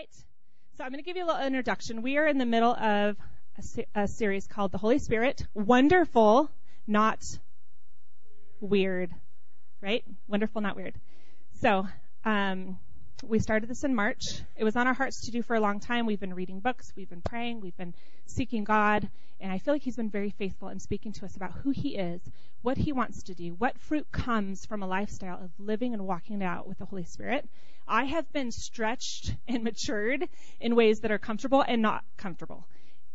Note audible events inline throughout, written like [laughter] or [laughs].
right. So I'm going to give you a little introduction. We are in the middle of a, a series called The Holy Spirit. Wonderful, not weird. Right? Wonderful, not weird. So, um, we started this in March. It was on our hearts to do for a long time. We've been reading books, we've been praying, we've been seeking God, and I feel like He's been very faithful in speaking to us about who He is, what He wants to do, what fruit comes from a lifestyle of living and walking out with the Holy Spirit. I have been stretched and matured in ways that are comfortable and not comfortable.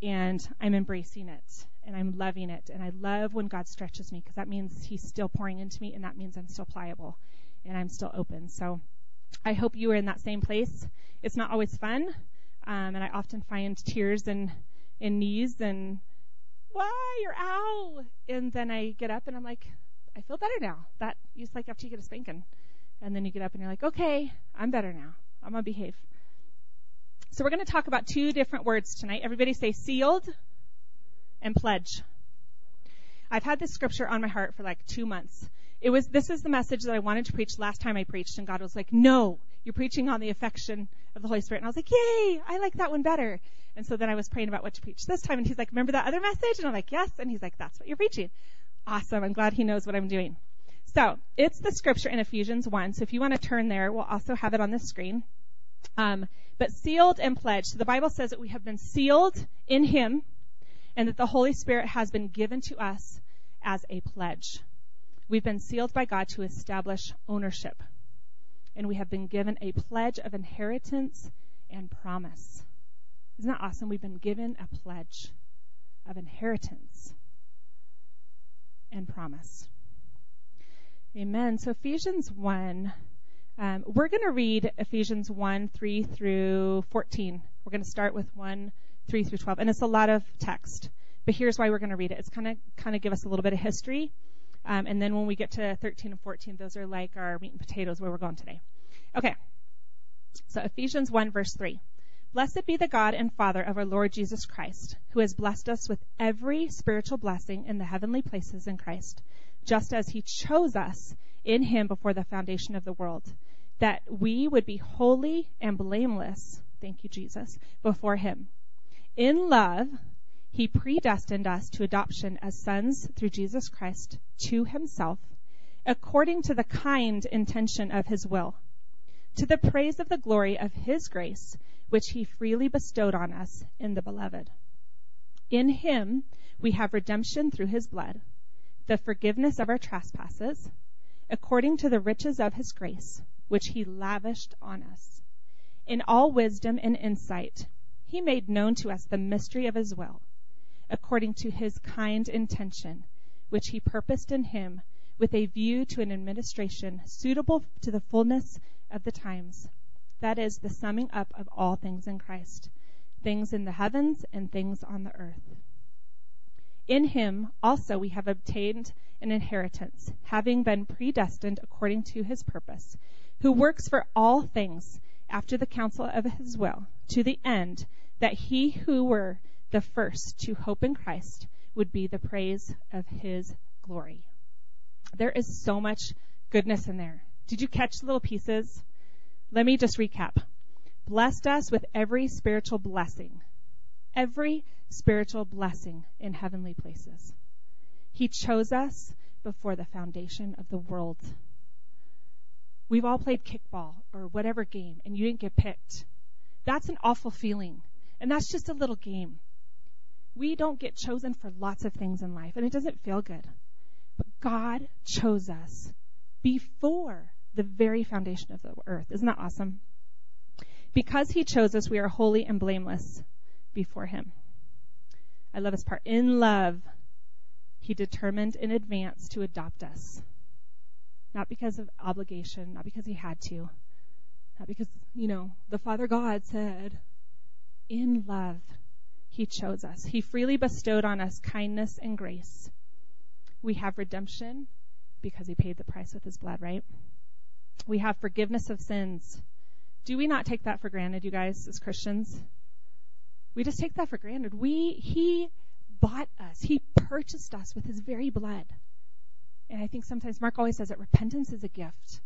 And I'm embracing it and I'm loving it. And I love when God stretches me because that means He's still pouring into me and that means I'm still pliable and I'm still open. So I hope you are in that same place. It's not always fun. Um, and I often find tears in, in knees and, why, you're ow. And then I get up and I'm like, I feel better now. That, you like after you get a spanking. And then you get up and you're like, okay, I'm better now. I'm to behave. So we're going to talk about two different words tonight. Everybody say sealed and pledge. I've had this scripture on my heart for like two months. It was, this is the message that I wanted to preach last time I preached and God was like, no, you're preaching on the affection of the Holy Spirit. And I was like, yay, I like that one better. And so then I was praying about what to preach this time and he's like, remember that other message? And I'm like, yes. And he's like, that's what you're preaching. Awesome. I'm glad he knows what I'm doing. So it's the scripture in Ephesians 1. So if you want to turn there, we'll also have it on the screen. Um, but sealed and pledged. So the Bible says that we have been sealed in Him and that the Holy Spirit has been given to us as a pledge. We've been sealed by God to establish ownership. And we have been given a pledge of inheritance and promise. Isn't that awesome? We've been given a pledge of inheritance and promise. Amen. So Ephesians 1, um, we're going to read Ephesians 1, 3 through 14. We're going to start with 1, 3 through 12. And it's a lot of text. But here's why we're going to read it. It's kind of, kind of give us a little bit of history. Um, and then when we get to 13 and 14, those are like our meat and potatoes where we're going today. Okay. So Ephesians 1 verse 3. Blessed be the God and Father of our Lord Jesus Christ, who has blessed us with every spiritual blessing in the heavenly places in Christ just as he chose us in him before the foundation of the world, that we would be holy and blameless, thank you, Jesus, before him. In love, he predestined us to adoption as sons through Jesus Christ to himself, according to the kind intention of his will, to the praise of the glory of his grace, which he freely bestowed on us in the beloved. In him we have redemption through his blood the forgiveness of our trespasses, according to the riches of his grace, which he lavished on us. In all wisdom and insight, he made known to us the mystery of his will, according to his kind intention, which he purposed in him with a view to an administration suitable to the fullness of the times. That is the summing up of all things in Christ, things in the heavens and things on the earth. In him also we have obtained an inheritance, having been predestined according to his purpose, who works for all things after the counsel of his will, to the end that he who were the first to hope in Christ would be the praise of his glory. There is so much goodness in there. Did you catch the little pieces? Let me just recap. Blessed us with every spiritual blessing. Every spiritual blessing in heavenly places. He chose us before the foundation of the world. We've all played kickball or whatever game and you didn't get picked. That's an awful feeling. And that's just a little game. We don't get chosen for lots of things in life and it doesn't feel good. But God chose us before the very foundation of the earth. Isn't that awesome? Because he chose us, we are holy and blameless before him. I love this part. In love, he determined in advance to adopt us. Not because of obligation, not because he had to, not because, you know, the Father God said. In love, he chose us. He freely bestowed on us kindness and grace. We have redemption because he paid the price with his blood, right? We have forgiveness of sins. Do we not take that for granted, you guys, as Christians? We just take that for granted. We, he bought us. He purchased us with his very blood. And I think sometimes Mark always says that repentance is a gift.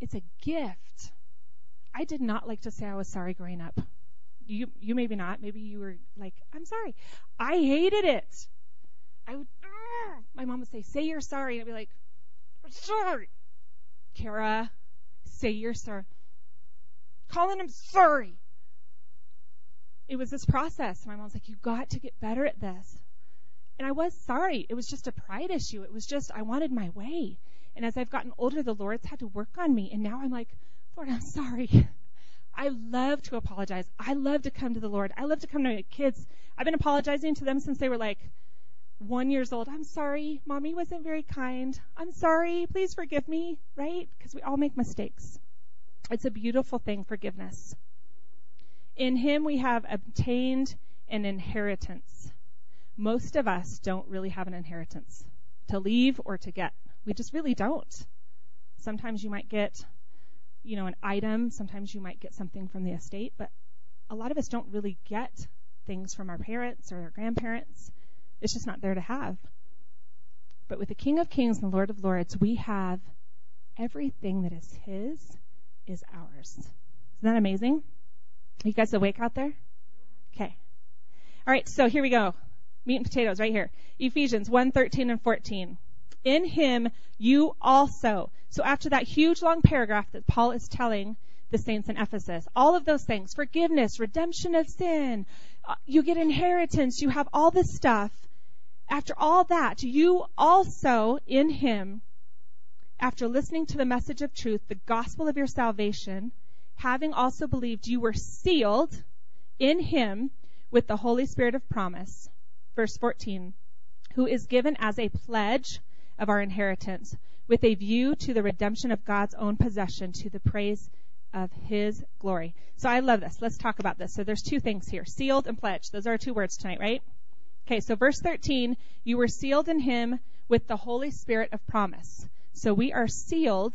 It's a gift. I did not like to say I was sorry growing up. You, you maybe not. Maybe you were like, I'm sorry. I hated it. I would, ah. my mom would say, say you're sorry. And I'd be like, sorry. Kara, say you're sorry. Calling I'm sorry. It was this process. My mom's like, you got to get better at this. And I was sorry. It was just a pride issue. It was just, I wanted my way. And as I've gotten older, the Lord's had to work on me. And now I'm like, Lord, I'm sorry. [laughs] I love to apologize. I love to come to the Lord. I love to come to my kids. I've been apologizing to them since they were like one years old. I'm sorry. Mommy wasn't very kind. I'm sorry. Please forgive me, right? Because we all make mistakes. It's a beautiful thing, forgiveness. In Him we have obtained an inheritance. Most of us don't really have an inheritance to leave or to get. We just really don't. Sometimes you might get, you know, an item. Sometimes you might get something from the estate, but a lot of us don't really get things from our parents or our grandparents. It's just not there to have. But with the King of Kings and the Lord of Lords, we have everything that is His is ours. Isn't that amazing? Are You guys awake out there? Okay. All right, so here we go. Meat and potatoes right here. Ephesians 1, 13 and 14. In him you also. So after that huge long paragraph that Paul is telling the saints in Ephesus, all of those things, forgiveness, redemption of sin, uh, you get inheritance, you have all this stuff. After all that, you also in him, after listening to the message of truth, the gospel of your salvation, having also believed you were sealed in him with the Holy Spirit of promise. Verse 14, who is given as a pledge of our inheritance with a view to the redemption of God's own possession to the praise of his glory. So I love this. Let's talk about this. So there's two things here. Sealed and pledged. Those are our two words tonight, right? Okay, so verse 13, you were sealed in him with the Holy Spirit of promise. So we are sealed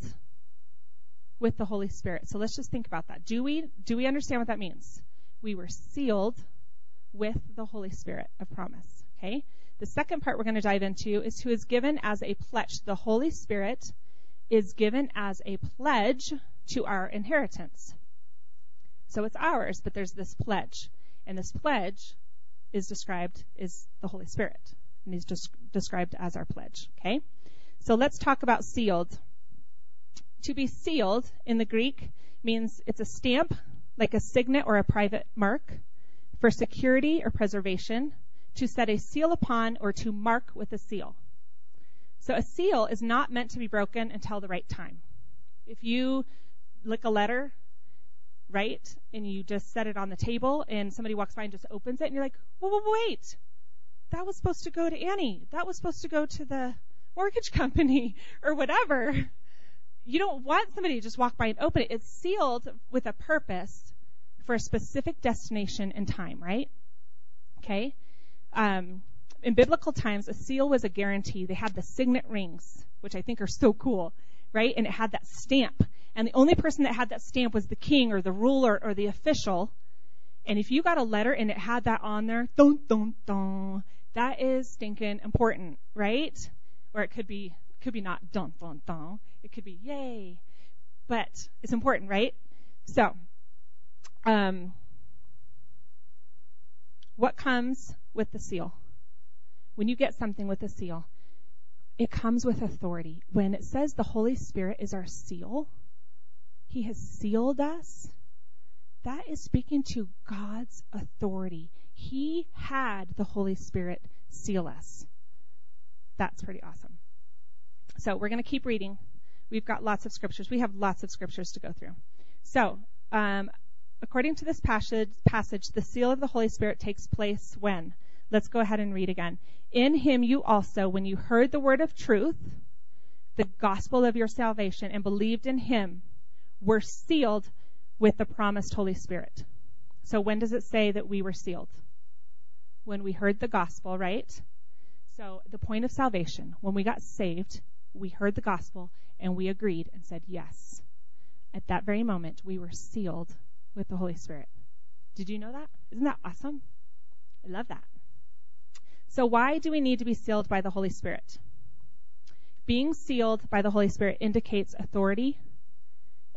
with the Holy Spirit. So let's just think about that. Do we do we understand what that means? We were sealed with the Holy Spirit of promise. Okay? The second part we're going to dive into is who is given as a pledge. The Holy Spirit is given as a pledge to our inheritance. So it's ours, but there's this pledge. And this pledge is described as the Holy Spirit, and he's described as our pledge. Okay, so let's talk about sealed. To be sealed in the Greek means it's a stamp, like a signet or a private mark, for security or preservation, to set a seal upon or to mark with a seal. So a seal is not meant to be broken until the right time. If you lick a letter right? And you just set it on the table and somebody walks by and just opens it and you're like, whoa, whoa, wait. That was supposed to go to Annie. That was supposed to go to the mortgage [laughs] company or whatever. You don't want somebody to just walk by and open it. It's sealed with a purpose for a specific destination and time, right? Okay. Um, in biblical times, a seal was a guarantee. They had the signet rings, which I think are so cool, right? And it had that stamp and the only person that had that stamp was the king or the ruler or the official. And if you got a letter and it had that on there, dun dun dun, that is stinking important, right? Or it could be could be not dun dun dun. It could be yay. But it's important, right? So, um, what comes with the seal? When you get something with a seal, it comes with authority. When it says the Holy Spirit is our seal, he has sealed us. That is speaking to God's authority. He had the Holy Spirit seal us. That's pretty awesome. So we're going to keep reading. We've got lots of scriptures. We have lots of scriptures to go through. So, um, according to this passage, the seal of the Holy Spirit takes place when? Let's go ahead and read again. In him you also, when you heard the word of truth, the gospel of your salvation, and believed in him, were sealed with the promised Holy Spirit. So when does it say that we were sealed? When we heard the gospel, right? So the point of salvation, when we got saved, we heard the gospel and we agreed and said yes. At that very moment, we were sealed with the Holy Spirit. Did you know that? Isn't that awesome? I love that. So why do we need to be sealed by the Holy Spirit? Being sealed by the Holy Spirit indicates authority,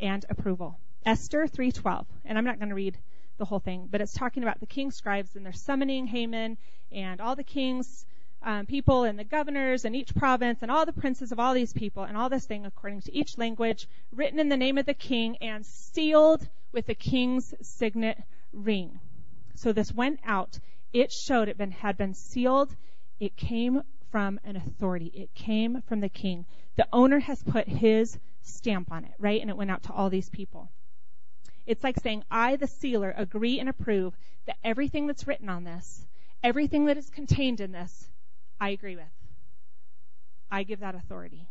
and approval. Esther 3:12. And I'm not going to read the whole thing, but it's talking about the king's scribes and they're summoning Haman and all the king's um, people and the governors and each province and all the princes of all these people and all this thing according to each language, written in the name of the king and sealed with the king's signet ring. So this went out. It showed it been, had been sealed. It came from an authority. It came from the king. The owner has put his stamp on it, right? And it went out to all these people. It's like saying, I, the sealer, agree and approve that everything that's written on this, everything that is contained in this, I agree with. I give that authority.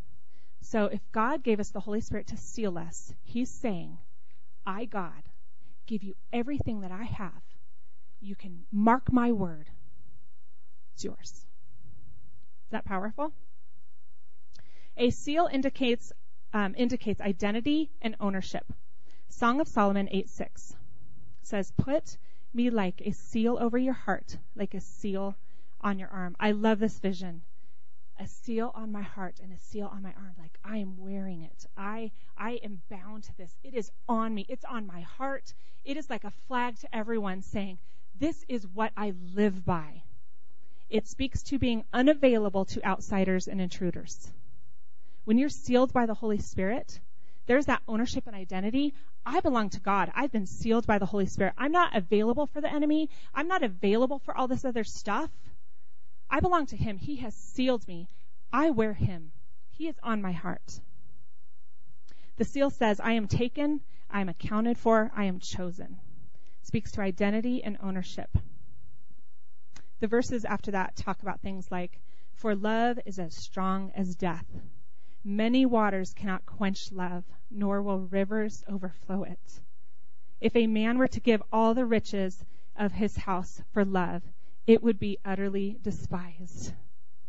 So if God gave us the Holy Spirit to seal us, He's saying, I, God, give you everything that I have. You can mark my word. It's yours. Is that powerful? A seal indicates um, indicates identity and ownership. Song of Solomon 8:6 says, "Put me like a seal over your heart, like a seal on your arm. I love this vision. A seal on my heart and a seal on my arm. Like I am wearing it. I, I am bound to this. It is on me. It's on my heart. It is like a flag to everyone saying, this is what I live by. It speaks to being unavailable to outsiders and intruders. When you're sealed by the Holy Spirit, there's that ownership and identity. I belong to God. I've been sealed by the Holy Spirit. I'm not available for the enemy. I'm not available for all this other stuff. I belong to Him. He has sealed me. I wear Him. He is on my heart. The seal says, I am taken, I am accounted for, I am chosen. Speaks to identity and ownership. The verses after that talk about things like, For love is as strong as death. Many waters cannot quench love, nor will rivers overflow it. If a man were to give all the riches of his house for love, it would be utterly despised.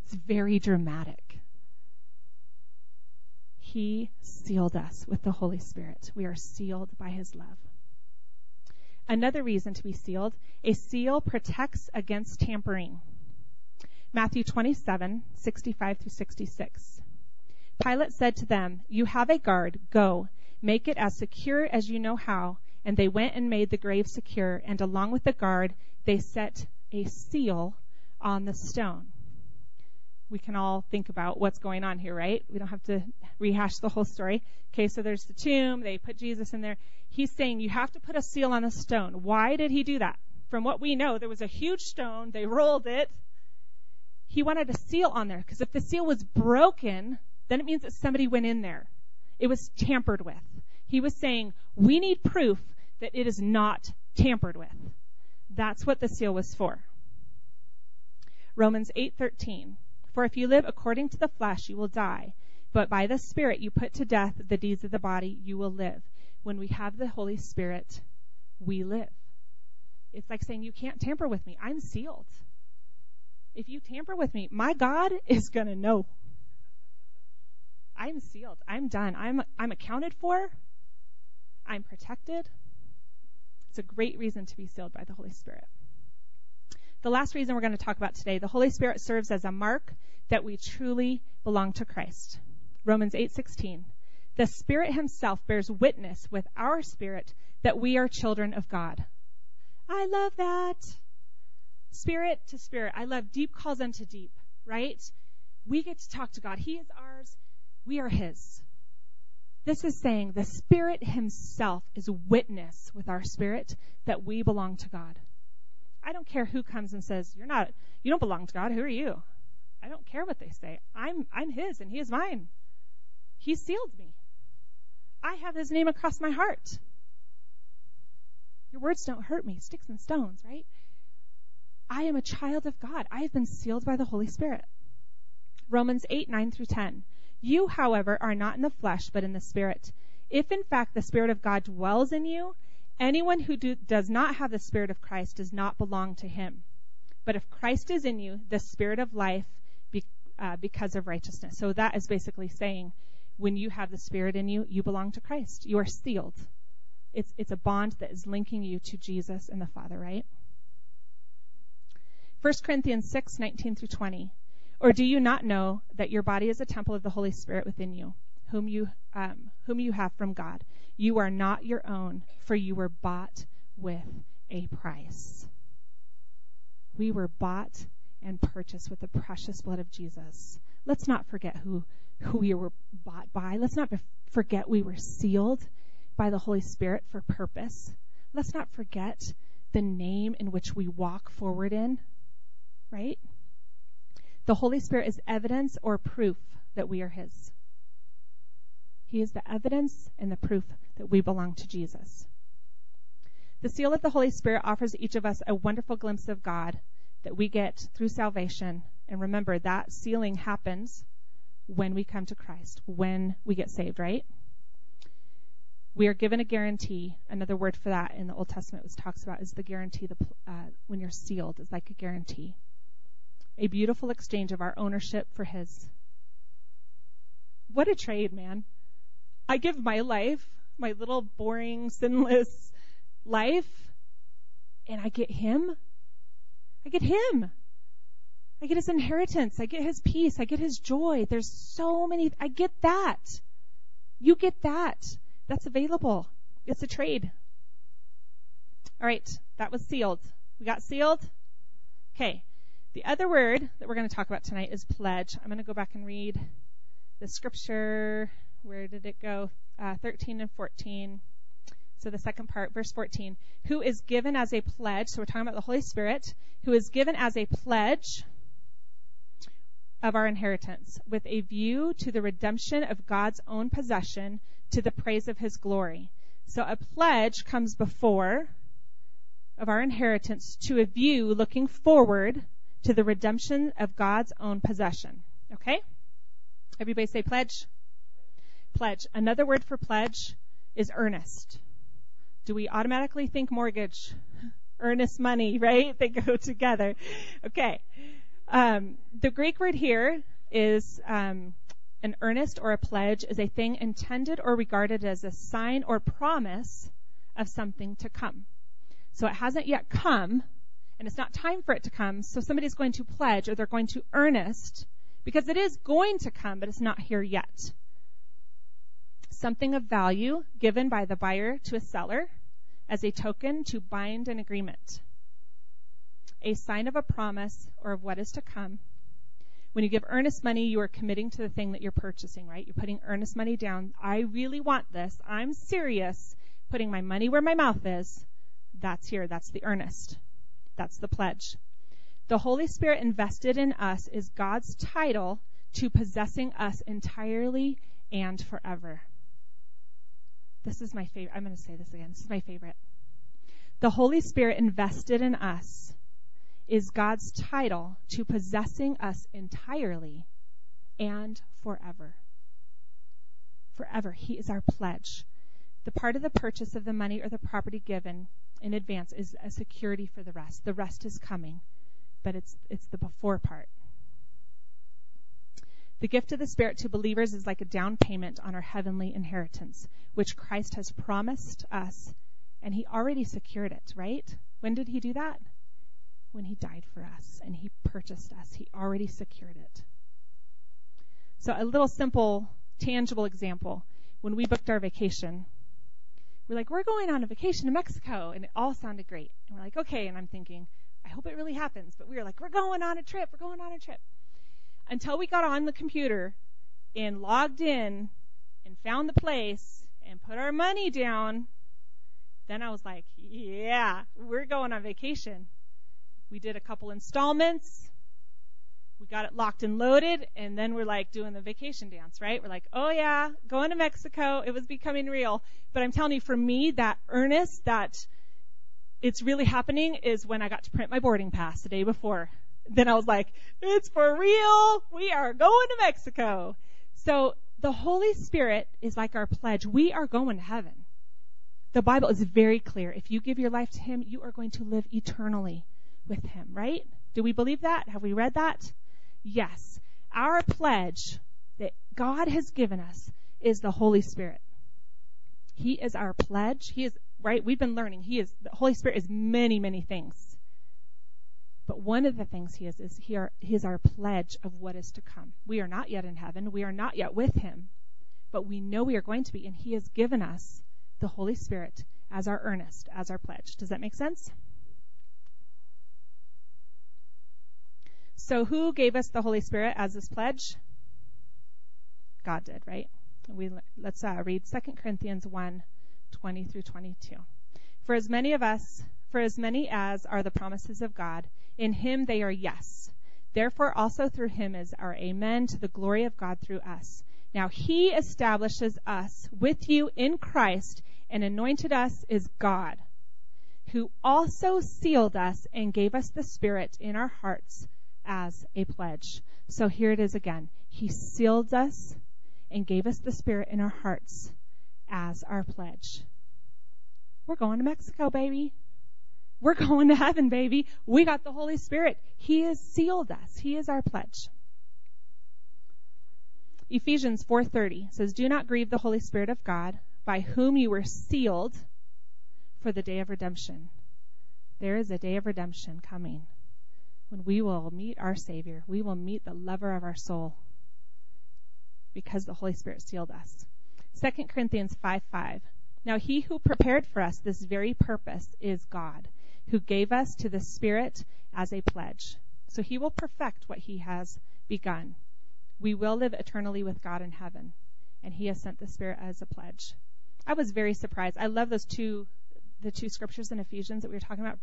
It's very dramatic. He sealed us with the Holy Spirit. We are sealed by his love. Another reason to be sealed, a seal protects against tampering. Matthew 27, 65 through 66. Pilate said to them, You have a guard, go, make it as secure as you know how. And they went and made the grave secure, and along with the guard, they set a seal on the stone. We can all think about what's going on here, right? We don't have to rehash the whole story. Okay, so there's the tomb. They put Jesus in there. He's saying you have to put a seal on the stone. Why did he do that? From what we know, there was a huge stone. They rolled it. He wanted a seal on there because if the seal was broken, then it means that somebody went in there. It was tampered with. He was saying, we need proof that it is not tampered with. That's what the seal was for. Romans 8:13 For if you live according to the flesh you will die but by the spirit you put to death the deeds of the body you will live. When we have the Holy Spirit we live. It's like saying you can't tamper with me. I'm sealed. If you tamper with me, my God [laughs] is going to know. I'm sealed. I'm done. I'm I'm accounted for. I'm protected. It's a great reason to be sealed by the Holy Spirit. The last reason we're going to talk about today, the Holy Spirit serves as a mark that we truly belong to Christ. Romans 8:16. The Spirit himself bears witness with our spirit that we are children of God. I love that. Spirit to spirit. I love deep calls unto deep, right? We get to talk to God. He is ours. We are his. This is saying the Spirit Himself is witness with our spirit that we belong to God. I don't care who comes and says, You're not, you don't belong to God. Who are you? I don't care what they say. I'm, I'm His and He is mine. He sealed me. I have His name across my heart. Your words don't hurt me. Sticks and stones, right? I am a child of God. I have been sealed by the Holy Spirit. Romans 8, 9 through 10. You, however, are not in the flesh, but in the Spirit. If in fact the Spirit of God dwells in you, anyone who do, does not have the Spirit of Christ does not belong to him. But if Christ is in you, the Spirit of life be, uh, because of righteousness. So that is basically saying when you have the Spirit in you, you belong to Christ. You are sealed. It's, it's a bond that is linking you to Jesus and the Father, right? 1 Corinthians 6, 19 through 20. Or do you not know that your body is a temple of the Holy Spirit within you, whom you um, whom you have from God? You are not your own, for you were bought with a price. We were bought and purchased with the precious blood of Jesus. Let's not forget who, who we were bought by. Let's not forget we were sealed by the Holy Spirit for purpose. Let's not forget the name in which we walk forward in, right? The Holy Spirit is evidence or proof that we are His. He is the evidence and the proof that we belong to Jesus. The seal of the Holy Spirit offers each of us a wonderful glimpse of God that we get through salvation. And remember, that sealing happens when we come to Christ, when we get saved, right? We are given a guarantee. Another word for that in the Old Testament was talks about is the guarantee. The uh, when you're sealed is like a guarantee, a beautiful exchange of our ownership for His. What a trade, man! I give my life, my little boring, sinless life, and I get Him. I get Him. I get His inheritance. I get His peace. I get His joy. There's so many. I get that. You get that. That's available. It's a trade. All right, that was sealed. We got sealed? Okay. The other word that we're going to talk about tonight is pledge. I'm going to go back and read the scripture. Where did it go? Uh, 13 and 14. So the second part, verse 14. Who is given as a pledge, so we're talking about the Holy Spirit, who is given as a pledge of our inheritance with a view to the redemption of God's own possession to the praise of his glory. So a pledge comes before of our inheritance to a view looking forward to the redemption of God's own possession. Okay? Everybody say pledge. Pledge. Another word for pledge is earnest. Do we automatically think mortgage? [laughs] Earnest money, right? [laughs] They go together. Okay. Um, the Greek word here is um, an earnest or a pledge is a thing intended or regarded as a sign or promise of something to come. So it hasn't yet come, and it's not time for it to come, so somebody's going to pledge or they're going to earnest because it is going to come, but it's not here yet. Something of value given by the buyer to a seller as a token to bind an agreement. A sign of a promise or of what is to come when you give earnest money, you are committing to the thing that you're purchasing, right? You're putting earnest money down. I really want this. I'm serious. Putting my money where my mouth is. That's here. That's the earnest. That's the pledge. The Holy Spirit invested in us is God's title to possessing us entirely and forever. This is my favorite. I'm going to say this again. This is my favorite. The Holy Spirit invested in us is God's title to possessing us entirely and forever. Forever. He is our pledge. The part of the purchase of the money or the property given in advance is a security for the rest. The rest is coming, but it's it's the before part. The gift of the Spirit to believers is like a down payment on our heavenly inheritance, which Christ has promised us, and He already secured it, right? When did He do that? when he died for us and he purchased us. He already secured it. So a little simple, tangible example. When we booked our vacation, we're like, we're going on a vacation to Mexico, and it all sounded great. And we're like, okay, and I'm thinking, I hope it really happens. But we were like, we're going on a trip, we're going on a trip. Until we got on the computer and logged in and found the place and put our money down, then I was like, yeah, we're going on vacation. We did a couple installments. We got it locked and loaded, and then we're like doing the vacation dance, right? We're like, oh yeah, going to Mexico. It was becoming real. But I'm telling you, for me, that earnest, that it's really happening is when I got to print my boarding pass the day before. Then I was like, it's for real. We are going to Mexico. So the Holy Spirit is like our pledge. We are going to heaven. The Bible is very clear. If you give your life to Him, you are going to live eternally with him, right? Do we believe that? Have we read that? Yes. Our pledge that God has given us is the Holy Spirit. He is our pledge. He is, right? We've been learning. He is, the Holy Spirit is many, many things. But one of the things he is, is he, are, he is our pledge of what is to come. We are not yet in heaven. We are not yet with him. But we know we are going to be, and he has given us the Holy Spirit as our earnest, as our pledge. Does that make sense? So who gave us the Holy Spirit as this pledge? God did, right? We let's uh, read 2 Corinthians 1, 20 through 22. For as many of us, for as many as are the promises of God, in him they are yes. Therefore also through him is our amen to the glory of God through us. Now he establishes us with you in Christ and anointed us is God, who also sealed us and gave us the Spirit in our hearts as a pledge. So here it is again. He sealed us and gave us the Spirit in our hearts as our pledge. We're going to Mexico, baby. We're going to heaven, baby. We got the Holy Spirit. He has sealed us. He is our pledge. Ephesians 4:30 says, "Do not grieve the Holy Spirit of God, by whom you were sealed for the day of redemption." There is a day of redemption coming when we will meet our Savior. We will meet the lover of our soul because the Holy Spirit sealed us. 2 Corinthians 5 5. Now he who prepared for us this very purpose is God, who gave us to the Spirit as a pledge. So he will perfect what he has begun. We will live eternally with God in heaven, and he has sent the Spirit as a pledge. I was very surprised. I love those two the two scriptures in Ephesians that we were talking about,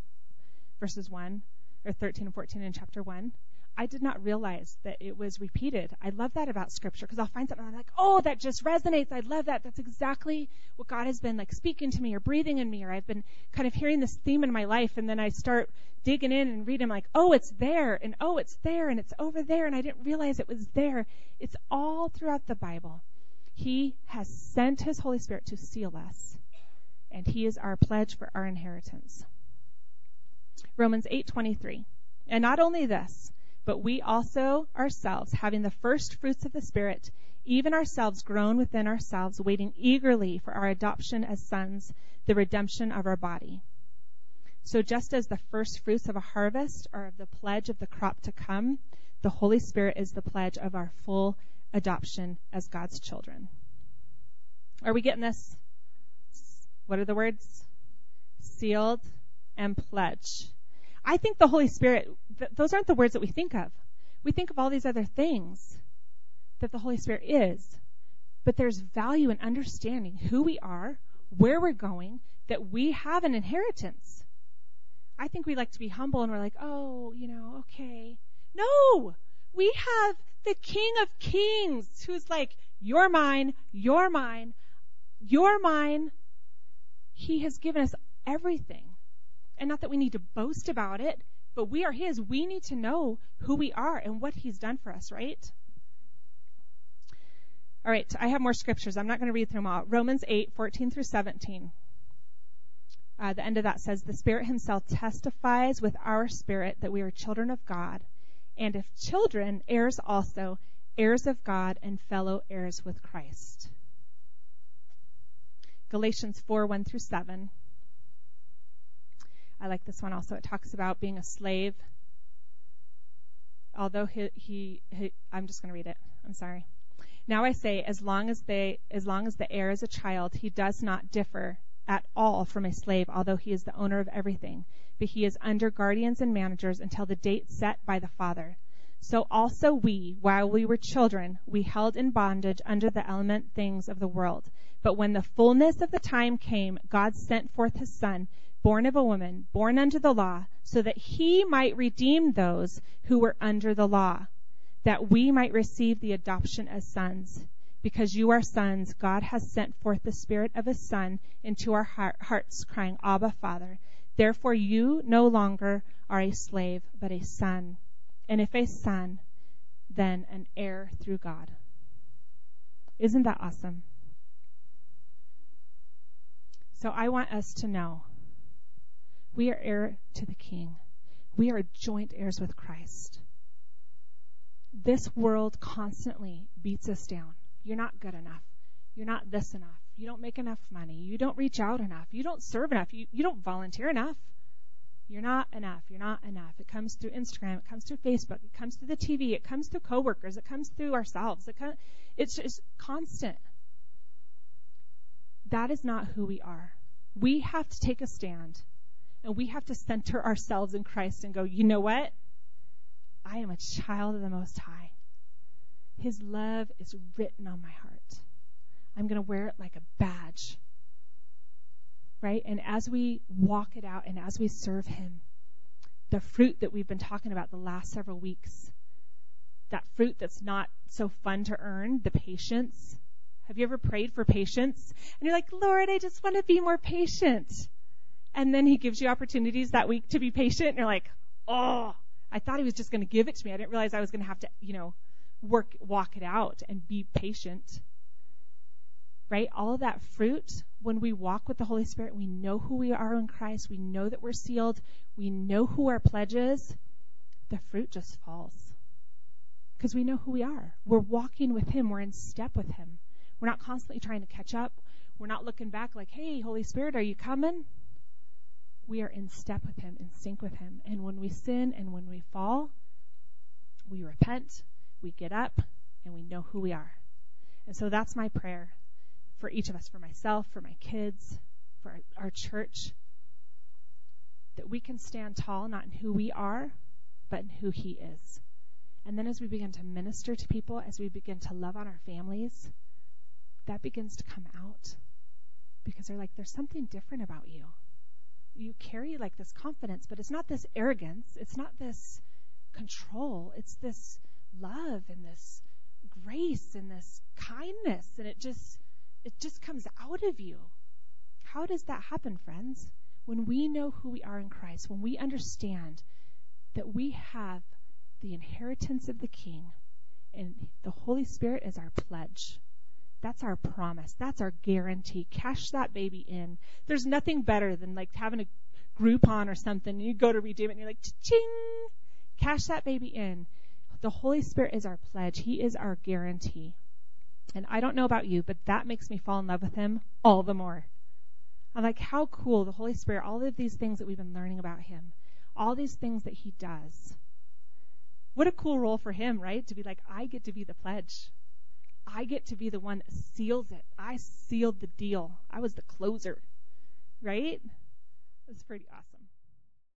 verses 1 or 13 and 14 in chapter 1. I did not realize that it was repeated. I love that about scripture because I'll find something I'm like, oh, that just resonates. I love that. That's exactly what God has been like speaking to me or breathing in me, or I've been kind of hearing this theme in my life, and then I start digging in and reading like, oh, it's there, and oh, it's there, and it's over there, and I didn't realize it was there. It's all throughout the Bible. He has sent His Holy Spirit to seal us, and He is our pledge for our inheritance. Romans 8:23. And not only this, but we also ourselves, having the first fruits of the Spirit, even ourselves grown within ourselves, waiting eagerly for our adoption as sons, the redemption of our body. So just as the first fruits of a harvest are of the pledge of the crop to come, the Holy Spirit is the pledge of our full adoption as God's children. Are we getting this? What are the words? Sealed and pledge. I think the Holy Spirit, th- those aren't the words that we think of. We think of all these other things that the Holy Spirit is. But there's value in understanding who we are, where we're going, that we have an inheritance. I think we like to be humble and we're like, oh, you know, okay. No! We have the King of Kings who's like, you're mine, you're mine, you're mine. He has given us everything. And not that we need to boast about it, but we are His. We need to know who we are and what He's done for us, right? All right, I have more scriptures. I'm not going to read through them all. Romans 8, 14 through 17. Uh, the end of that says, The Spirit Himself testifies with our spirit that we are children of God, and if children, heirs also, heirs of God and fellow heirs with Christ. Galatians 4, 1 through 7. I like this one also. It talks about being a slave. Although he, he, he I'm just going to read it. I'm sorry. Now I say, as long as they, as long as the heir is a child, he does not differ at all from a slave, although he is the owner of everything. But he is under guardians and managers until the date set by the father. So also we, while we were children, we held in bondage under the element things of the world. But when the fullness of the time came, God sent forth his son, born of a woman, born under the law, so that he might redeem those who were under the law, that we might receive the adoption as sons. Because you are sons, God has sent forth the Spirit of His Son into our hearts, crying, Abba, Father. Therefore you no longer are a slave, but a son. And if a son, then an heir through God. Isn't that awesome? So I want us to know we are heir to the King. We are joint heirs with Christ. This world constantly beats us down. You're not good enough. You're not this enough. You don't make enough money. You don't reach out enough. You don't serve enough. You, you don't volunteer enough. You're not enough. You're not enough. It comes through Instagram. It comes through Facebook. It comes through the TV. It comes through coworkers. It comes through ourselves. It it's just constant. that is not who we are. We have to take a stand and we have to center ourselves in Christ and go, you know what? I am a child of the Most High. His love is written on my heart. I'm going to wear it like a badge. Right? And as we walk it out and as we serve Him, the fruit that we've been talking about the last several weeks, that fruit that's not so fun to earn, the patience. Have you ever prayed for patience? And you're like, Lord, I just want to be more patient. And then He gives you opportunities that week to be patient, and you're like, oh, I thought He was just going to give it to me. I didn't realize I was going to have to, you know, work, walk it out and be patient. Right? All of that fruit, when we walk with the Holy Spirit, we know who we are in Christ. We know that we're sealed. We know who our pledge is. The fruit just falls. Because we know who we are. We're walking with Him. We're in step with Him. We're not constantly trying to catch up. We're not looking back like, hey, Holy Spirit, are you coming? We are in step with Him, in sync with Him. And when we sin and when we fall, we repent we get up and we know who we are. And so that's my prayer for each of us, for myself, for my kids, for our, our church, that we can stand tall not in who we are, but in who He is. And then as we begin to minister to people, as we begin to love on our families, that begins to come out because they're like, there's something different about you. You carry like this confidence, but it's not this arrogance. It's not this control. It's this love and this grace and this kindness and it just it just comes out of you. How does that happen, friends? When we know who we are in Christ, when we understand that we have the inheritance of the King and the Holy Spirit is our pledge. That's our promise. That's our guarantee. Cash that baby in. There's nothing better than like having a Groupon or something and you go to redeem it and you're like, ching! Cash that baby in the Holy Spirit is our pledge. He is our guarantee. And I don't know about you, but that makes me fall in love with Him all the more. I'm like, how cool the Holy Spirit, all of these things that we've been learning about Him, all these things that He does. What a cool role for Him, right? To be like, I get to be the pledge. I get to be the one that seals it. I sealed the deal. I was the closer, right? It's pretty awesome.